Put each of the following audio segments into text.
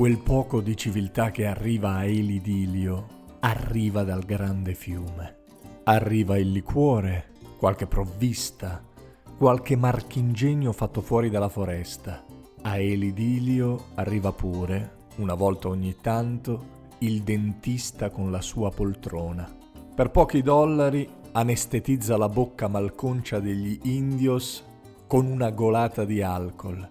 Quel poco di civiltà che arriva a Elidilio arriva dal grande fiume. Arriva il liquore, qualche provvista, qualche marchingegno fatto fuori dalla foresta. A Elidilio arriva pure, una volta ogni tanto, il dentista con la sua poltrona. Per pochi dollari anestetizza la bocca malconcia degli indios con una golata di alcol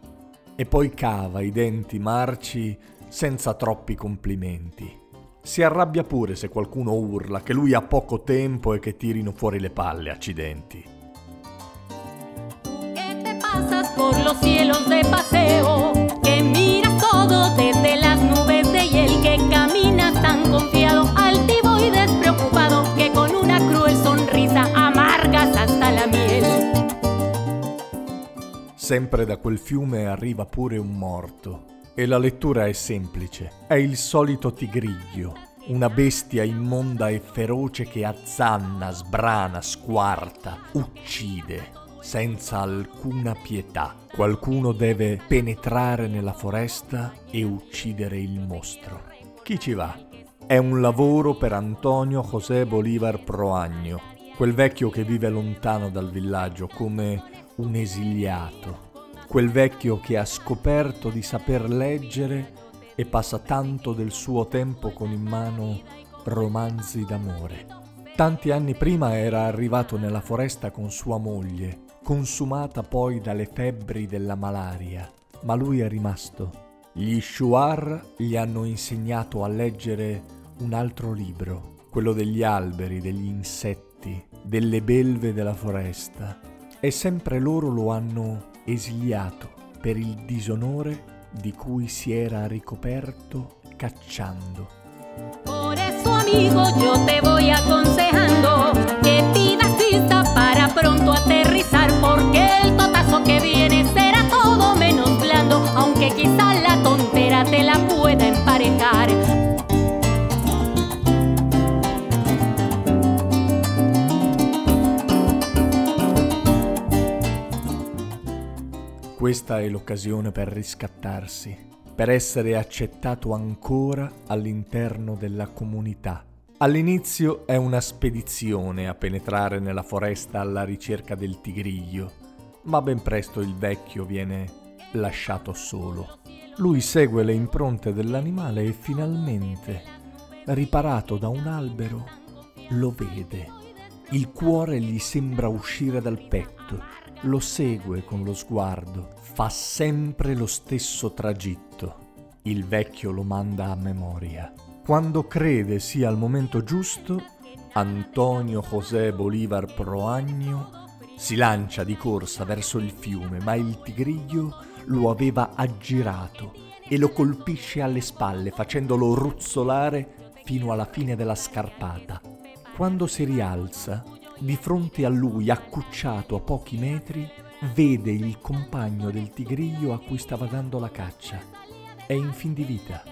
e poi cava i denti marci senza troppi complimenti. Si arrabbia pure se qualcuno urla che lui ha poco tempo e che tirino fuori le palle, accidenti. Sempre da quel fiume arriva pure un morto. E la lettura è semplice. È il solito tigriglio, una bestia immonda e feroce che azzanna, sbrana, squarta, uccide, senza alcuna pietà. Qualcuno deve penetrare nella foresta e uccidere il mostro. Chi ci va? È un lavoro per Antonio José Bolívar Proagno, quel vecchio che vive lontano dal villaggio come un esiliato quel vecchio che ha scoperto di saper leggere e passa tanto del suo tempo con in mano romanzi d'amore. Tanti anni prima era arrivato nella foresta con sua moglie, consumata poi dalle febbri della malaria, ma lui è rimasto. Gli Shuar gli hanno insegnato a leggere un altro libro, quello degli alberi, degli insetti, delle belve della foresta, e sempre loro lo hanno esiliato per il disonore di cui si era ricoperto cacciando. Por eso, amigo, yo te voy aconsejando que pidas vista para pronto aterrizar, porque el totazo que viene será todo menos blando, aunque quizá la tontera te la Questa è l'occasione per riscattarsi, per essere accettato ancora all'interno della comunità. All'inizio è una spedizione a penetrare nella foresta alla ricerca del tigriglio, ma ben presto il vecchio viene lasciato solo. Lui segue le impronte dell'animale e finalmente, riparato da un albero, lo vede. Il cuore gli sembra uscire dal petto lo segue con lo sguardo, fa sempre lo stesso tragitto. Il vecchio lo manda a memoria. Quando crede sia il momento giusto, Antonio José Bolívar Proagno si lancia di corsa verso il fiume, ma il tigriglio lo aveva aggirato e lo colpisce alle spalle facendolo ruzzolare fino alla fine della scarpata. Quando si rialza, di fronte a lui, accucciato a pochi metri, vede il compagno del tigriglio a cui stava dando la caccia. È in fin di vita.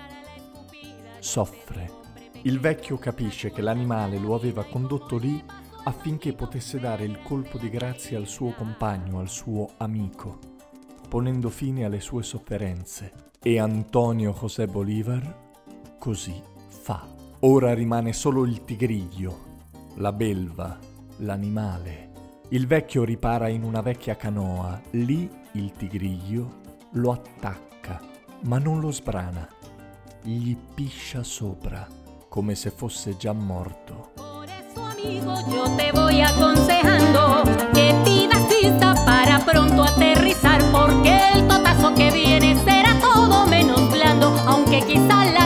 Soffre. Il vecchio capisce che l'animale lo aveva condotto lì affinché potesse dare il colpo di grazia al suo compagno, al suo amico, ponendo fine alle sue sofferenze. E Antonio José Bolívar così fa. Ora rimane solo il tigriglio, la belva, l'animale. Il vecchio ripara in una vecchia canoa, lì il tigriglio lo attacca, ma non lo sbrana. Gli piscia sopra, come se fosse già morto. Por eso, amigo, yo te voy aconsejando que pidas vista para pronto aterrizar, porque el totazo que viene será todo menos blando, aunque quizá la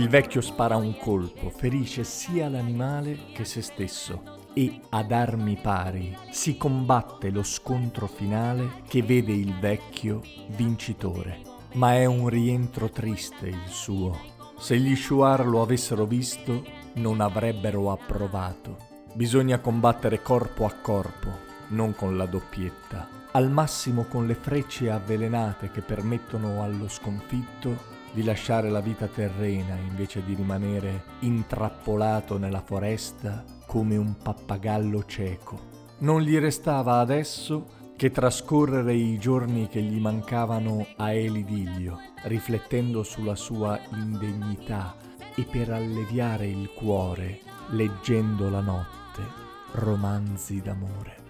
Il vecchio spara un colpo, ferisce sia l'animale che se stesso. e ad armi pari si combatte lo scontro finale che vede il vecchio vincitore. Ma è un rientro triste il suo. Se gli Shuar lo avessero visto, non avrebbero approvato. Bisogna combattere corpo a corpo, non con la doppietta. Al massimo con le frecce avvelenate che permettono allo sconfitto di lasciare la vita terrena invece di rimanere intrappolato nella foresta come un pappagallo cieco. Non gli restava adesso che trascorrere i giorni che gli mancavano a Elidiglio, riflettendo sulla sua indegnità e per alleviare il cuore, leggendo la notte, romanzi d'amore.